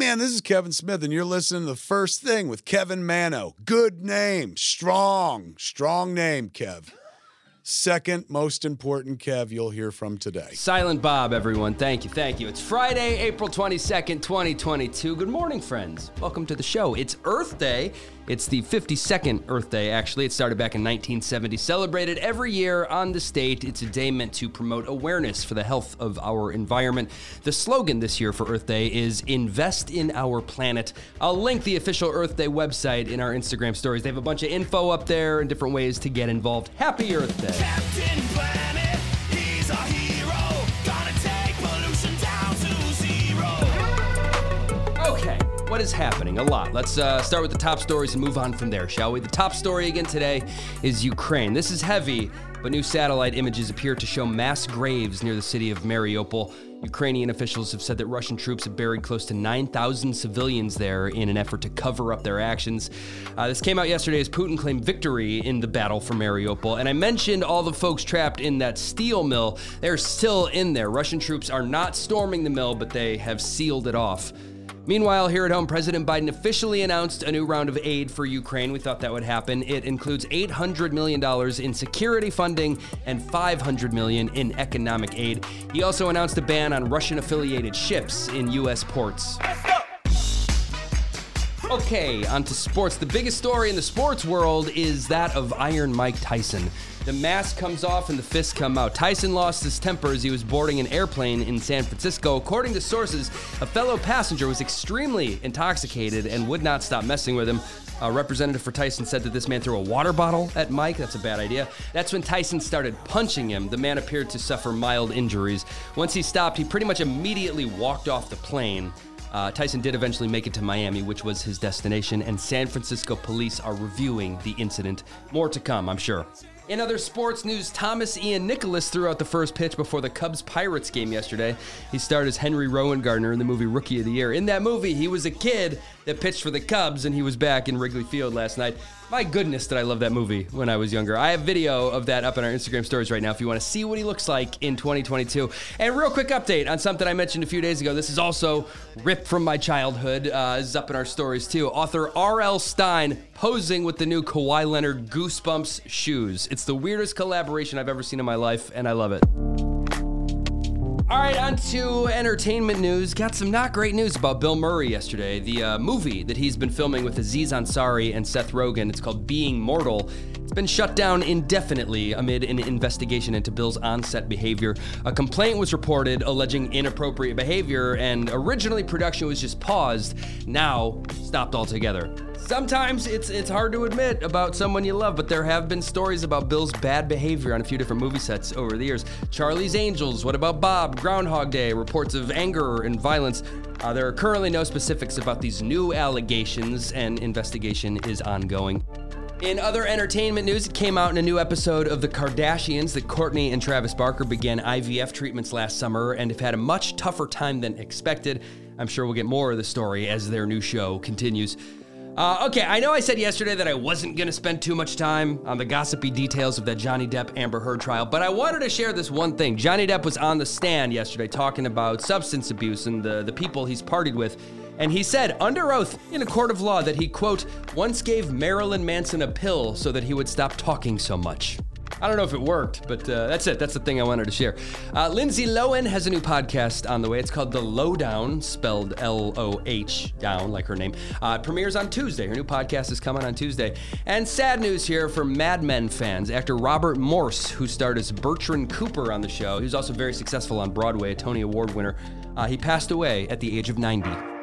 man, this is Kevin Smith, and you're listening to the first thing with Kevin Mano. Good name, strong, strong name, Kev. Second most important Kev you'll hear from today. Silent Bob, everyone. Thank you. Thank you. It's Friday, April 22nd, 2022. Good morning, friends. Welcome to the show. It's Earth Day. It's the 52nd Earth Day, actually. It started back in 1970, celebrated every year on the state. It's a day meant to promote awareness for the health of our environment. The slogan this year for Earth Day is Invest in Our Planet. I'll link the official Earth Day website in our Instagram stories. They have a bunch of info up there and different ways to get involved. Happy Earth Day. Captain Planet, what is happening? A lot. Let's uh, start with the top stories and move on from there, shall we? The top story again today is Ukraine. This is heavy, but new satellite images appear to show mass graves near the city of Mariupol. Ukrainian officials have said that Russian troops have buried close to 9,000 civilians there in an effort to cover up their actions. Uh, this came out yesterday as Putin claimed victory in the battle for Mariupol. And I mentioned all the folks trapped in that steel mill. They're still in there. Russian troops are not storming the mill, but they have sealed it off. Meanwhile, here at home, President Biden officially announced a new round of aid for Ukraine. We thought that would happen. It includes $800 million in security funding and 500 million in economic aid. He also announced a ban on Russian-affiliated ships in U.S. ports. Okay, on to sports. The biggest story in the sports world is that of Iron Mike Tyson. The mask comes off and the fists come out. Tyson lost his temper as he was boarding an airplane in San Francisco. According to sources, a fellow passenger was extremely intoxicated and would not stop messing with him. A representative for Tyson said that this man threw a water bottle at Mike. That's a bad idea. That's when Tyson started punching him. The man appeared to suffer mild injuries. Once he stopped, he pretty much immediately walked off the plane. Uh, Tyson did eventually make it to Miami, which was his destination, and San Francisco police are reviewing the incident. More to come, I'm sure. In other sports news, Thomas Ian Nicholas threw out the first pitch before the Cubs Pirates game yesterday. He starred as Henry Rowengartner in the movie Rookie of the Year. In that movie, he was a kid that pitched for the Cubs, and he was back in Wrigley Field last night. My goodness, did I love that movie when I was younger. I have video of that up on our Instagram stories right now if you want to see what he looks like in 2022. And real quick update on something I mentioned a few days ago. This is also ripped from my childhood. Uh, is up in our stories too. Author R.L. Stine posing with the new Kawhi Leonard Goosebumps shoes. It's the weirdest collaboration I've ever seen in my life, and I love it. All right, on to entertainment news. Got some not great news about Bill Murray yesterday. The uh, movie that he's been filming with Aziz Ansari and Seth Rogen, it's called Being Mortal. It's been shut down indefinitely amid an investigation into Bill's on-set behavior. A complaint was reported alleging inappropriate behavior, and originally production was just paused, now stopped altogether. Sometimes it's it's hard to admit about someone you love, but there have been stories about Bill's bad behavior on a few different movie sets over the years. Charlie's Angels, what about Bob? Groundhog Day, reports of anger and violence. Uh, there are currently no specifics about these new allegations, and investigation is ongoing. In other entertainment news, it came out in a new episode of The Kardashians that Kourtney and Travis Barker began IVF treatments last summer and have had a much tougher time than expected. I'm sure we'll get more of the story as their new show continues. Uh, okay, I know I said yesterday that I wasn't going to spend too much time on the gossipy details of that Johnny Depp Amber Heard trial, but I wanted to share this one thing. Johnny Depp was on the stand yesterday talking about substance abuse and the, the people he's partied with. And he said under oath in a court of law that he, quote, once gave Marilyn Manson a pill so that he would stop talking so much. I don't know if it worked, but uh, that's it. That's the thing I wanted to share. Uh, Lindsay Lohan has a new podcast on the way. It's called The Lohdown, spelled L O H down, like her name. Uh, premieres on Tuesday. Her new podcast is coming on Tuesday. And sad news here for Mad Men fans. Actor Robert Morse, who starred as Bertram Cooper on the show, he was also very successful on Broadway, a Tony Award winner. Uh, he passed away at the age of 90.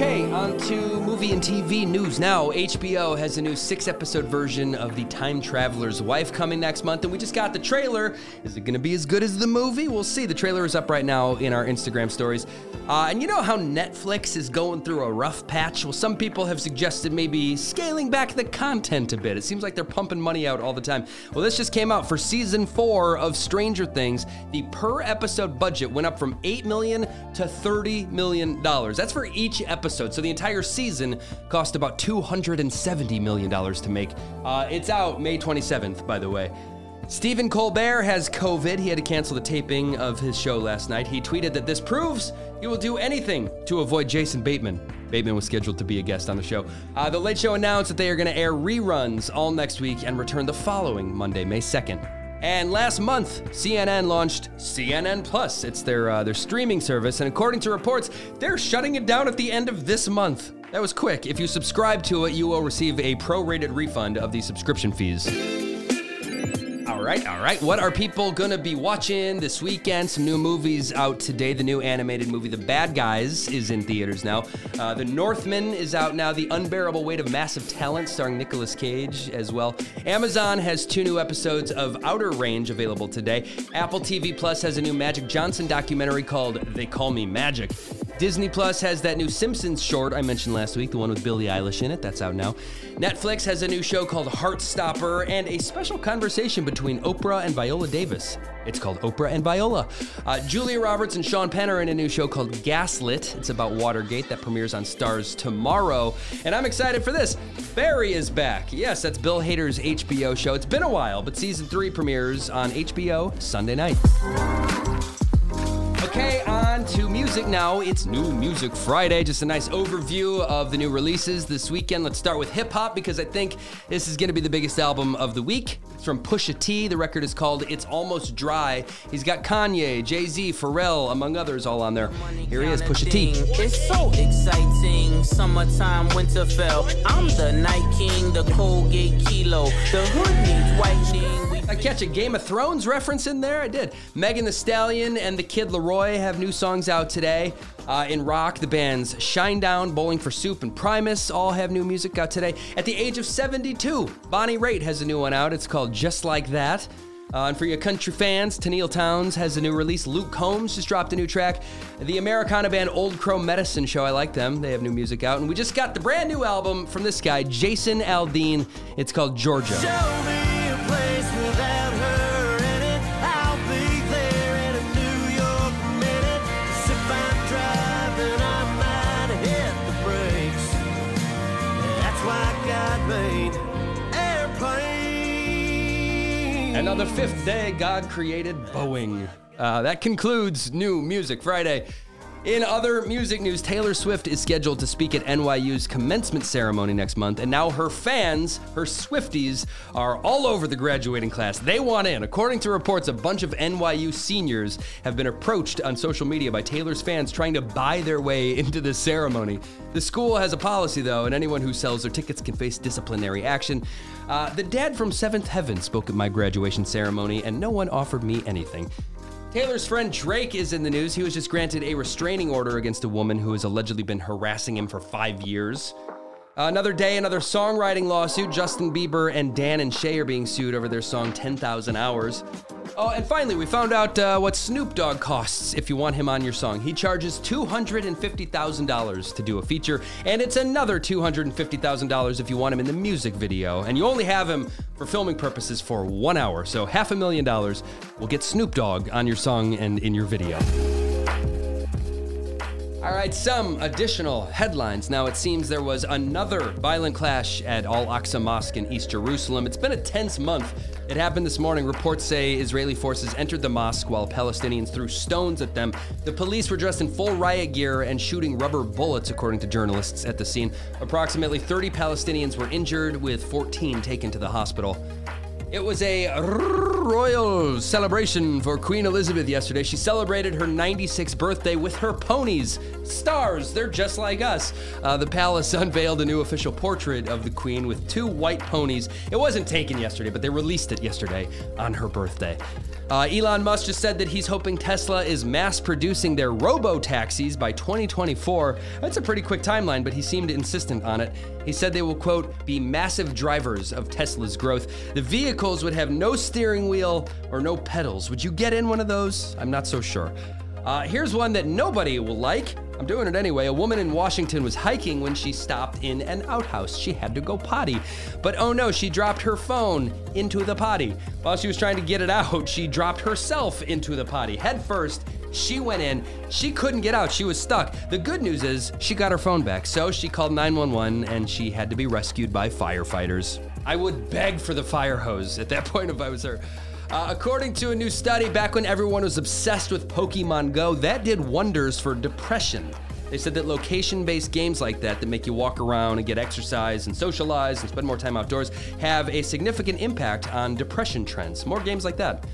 Okay, on to movie and TV news now. HBO has a new six episode version of The Time Traveler's Wife coming next month, and we just got the trailer. Is it going to be as good as the movie? We'll see. The trailer is up right now in our Instagram stories. Uh, and you know how Netflix is going through a rough patch? Well, some people have suggested maybe scaling back the content a bit. It seems like they're pumping money out all the time. Well, this just came out for season four of Stranger Things. The per episode budget went up from 8 million to $30 million. That's for each episode. So the entire season cost about $270 million to make. Uh, it's out May 27th, by the way. Stephen Colbert has COVID. He had to cancel the taping of his show last night. He tweeted that this proves He will do anything to avoid Jason Bateman. Bateman was scheduled to be a guest on the show. Uh, the Late Show announced that they are going to air reruns all next week and return the following Monday, May 2nd. And last month, CNN launched CNN Plus. It's their uh, their streaming service, and according to reports, they're shutting it down at the end of this month. That was quick. If you subscribe to it, you will receive a prorated refund of the subscription fees. Right, all right. What are people gonna be watching this weekend? Some new movies out today. The new animated movie, The Bad Guys, is in theaters now. Uh, the Northman is out now. The Unbearable Weight of Massive Talent, starring Nicolas Cage as well. Amazon has two new episodes of Outer Range available today. Apple TV Plus has a new Magic Johnson documentary called They Call Me Magic. Disney Plus has that new Simpsons short I mentioned last week, the one with Billie Eilish in it. That's out now. Netflix has a new show called Heartstopper and a special conversation between Oprah and Viola Davis. It's called Oprah and Viola. Uh, Julia Roberts and Sean Penn are in a new show called Gaslit. It's about Watergate that premieres on Starz tomorrow. And I'm excited for this. Barry is back. Yes, that's Bill Hader's HBO show. It's been a while, but season three premieres on HBO Sunday night. On to music now. It's New Music Friday. Just a nice overview of the new releases this weekend. Let's start with hip hop because I think this is going to be the biggest album of the week. It's from Pusha T. The record is called It's Almost Dry. He's got Kanye, Jay Z, Pharrell, among others, all on there. Here he is, Pusha T. It's so exciting. Summertime, Winterfell. I'm the Night King, the Colgate Kilo. The hood needs whitening. I catch a Game of Thrones reference in there? I did. Megan Thee Stallion and the Kid LAROI have new songs out today. Uh, in rock, the bands Shinedown, Bowling for Soup, and Primus all have new music out today. At the age of 72, Bonnie Raitt has a new one out. It's called Just Like That. Uh, and for your country fans, Tenille Townes has a new release. Luke Combs just dropped a new track. The Americana band Old Crow Medicine Show, I like them. They have new music out. And we just got the brand new album from this guy, Jason Aldean. It's called Georgia. On the fifth day, God created Boeing. Uh, that concludes New Music Friday. In other music news, Taylor Swift is scheduled to speak at NYU's commencement ceremony next month, and now her fans, her Swifties, are all over the graduating class. They want in. According to reports, a bunch of NYU seniors have been approached on social media by Taylor's fans trying to buy their way into the ceremony. The school has a policy, though, and anyone who sells their tickets can face disciplinary action. Uh, the dad from Seventh Heaven spoke at my graduation ceremony, and no one offered me anything. Taylor's friend Drake is in the news. He was just granted a restraining order against a woman who has allegedly been harassing him for five years. Another day, another songwriting lawsuit. Justin Bieber and Dan + Shay are being sued over their song 10,000 Hours. Oh, and finally, we found out uh, what Snoop Dogg costs if you want him on your song. He charges $250,000 to do a feature, and it's another $250,000 if you want him in the music video. And you only have him for filming purposes for one hour. So, half a million dollars will get Snoop Dogg on your song and in your video. All right, some additional headlines. Now, it seems there was another violent clash at Al Aqsa Mosque in East Jerusalem. It's been a tense month. It happened this morning. Reports say Israeli forces entered the mosque while Palestinians threw stones at them. The police were dressed in full riot gear and shooting rubber bullets, according to journalists at the scene. Approximately 30 Palestinians were injured, with 14 taken to the hospital. It was a royal celebration for Queen Elizabeth yesterday. She celebrated her 96th birthday with her ponies. Stars, they're just like us. Uh, the palace unveiled a new official portrait of the Queen with two white ponies. It wasn't taken yesterday, but they released it yesterday on her birthday. Uh, Elon Musk just said that he's hoping Tesla is mass producing their robo taxis by 2024. That's a pretty quick timeline, but he seemed insistent on it. He said they will, quote, be massive drivers of Tesla's growth. The vehicles would have no steering wheel or no pedals. Would you get in one of those? I'm not so sure. Uh, here's one that nobody will like. I'm doing it anyway. A woman in Washington was hiking when she stopped in an outhouse. She had to go potty. But oh no, she dropped her phone into the potty. While she was trying to get it out, she dropped herself into the potty head first. She went in. She couldn't get out. She was stuck. The good news is she got her phone back. So she called 911 and she had to be rescued by firefighters. I would beg for the fire hose at that point if I was her. Uh, according to a new study, back when everyone was obsessed with Pokemon Go, that did wonders for depression. They said that location based games like that, that make you walk around and get exercise and socialize and spend more time outdoors, have a significant impact on depression trends. More games like that.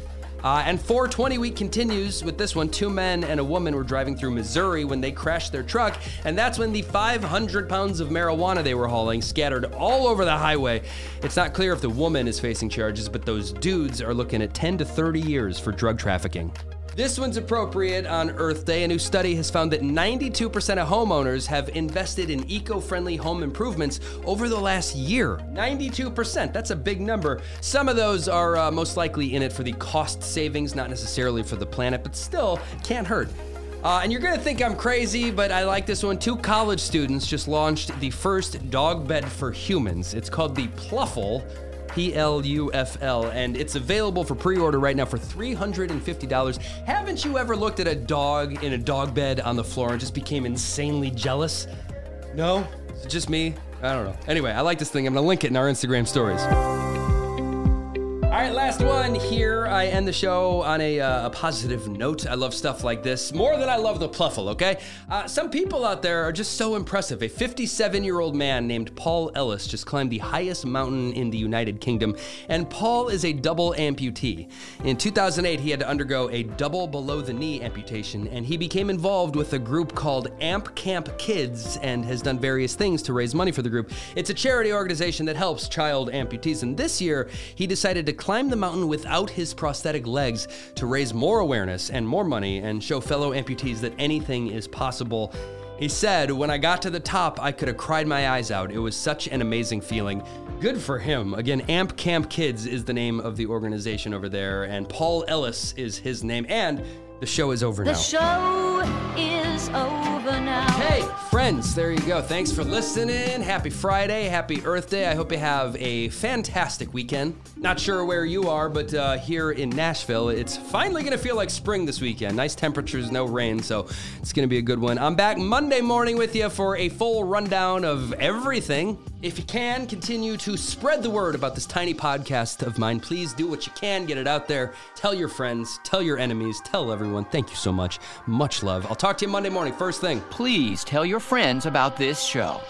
Uh, and 420 week continues with this one. Two men and a woman were driving through Missouri when they crashed their truck, and that's when the 500 pounds of marijuana they were hauling scattered all over the highway. It's not clear if the woman is facing charges, but those dudes are looking at 10 to 30 years for drug trafficking. This one's appropriate on Earth Day. A new study has found that 92% of homeowners have invested in eco friendly home improvements over the last year. 92%, that's a big number. Some of those are uh, most likely in it for the cost savings, not necessarily for the planet, but still, can't hurt. Uh, and you're gonna think I'm crazy, but I like this one. Two college students just launched the first dog bed for humans. It's called the Plufl. P L U F L, and it's available for pre order right now for $350. Haven't you ever looked at a dog in a dog bed on the floor and just became insanely jealous? No? Is it just me? I don't know. Anyway, I like this thing. I'm gonna link it in our Instagram stories. All right, last one here. I end the show on a, uh, a positive note. I love stuff like this more than I love the Plufl, okay? Uh, some people out there are just so impressive. A 57 year old man named Paul Ellis just climbed the highest mountain in the United Kingdom, and Paul is a double amputee. In 2008, he had to undergo a double below the knee amputation, and he became involved with a group called Amp Camp Kids and has done various things to raise money for the group. It's a charity organization that helps child amputees, and this year he decided to climb the mountain without his prosthetic legs to raise more awareness and more money and show fellow amputees that anything is possible. He said, When I got to the top, I could have cried my eyes out. It was such an amazing feeling. Good for him. Again, Amp Camp Kids is the name of the organization over there, and Paul Ellis is his name. And the show is over The now. The show is over now. Hey, friends, there you go. Thanks for listening. Happy Friday. Happy Earth Day. I hope you have a fantastic weekend. Not sure where you are, but uh, here in Nashville, it's finally going to feel like spring this weekend. Nice temperatures, no rain, so it's going to be a good one. I'm back Monday morning with you for a full rundown of everything. If you can, continue to spread the word about this tiny podcast of mine. Please do what you can, get it out there. Tell your friends, tell your enemies, tell everyone. Thank you so much. Much love. I'll talk to you Monday morning, first thing. Please tell your friends about this show.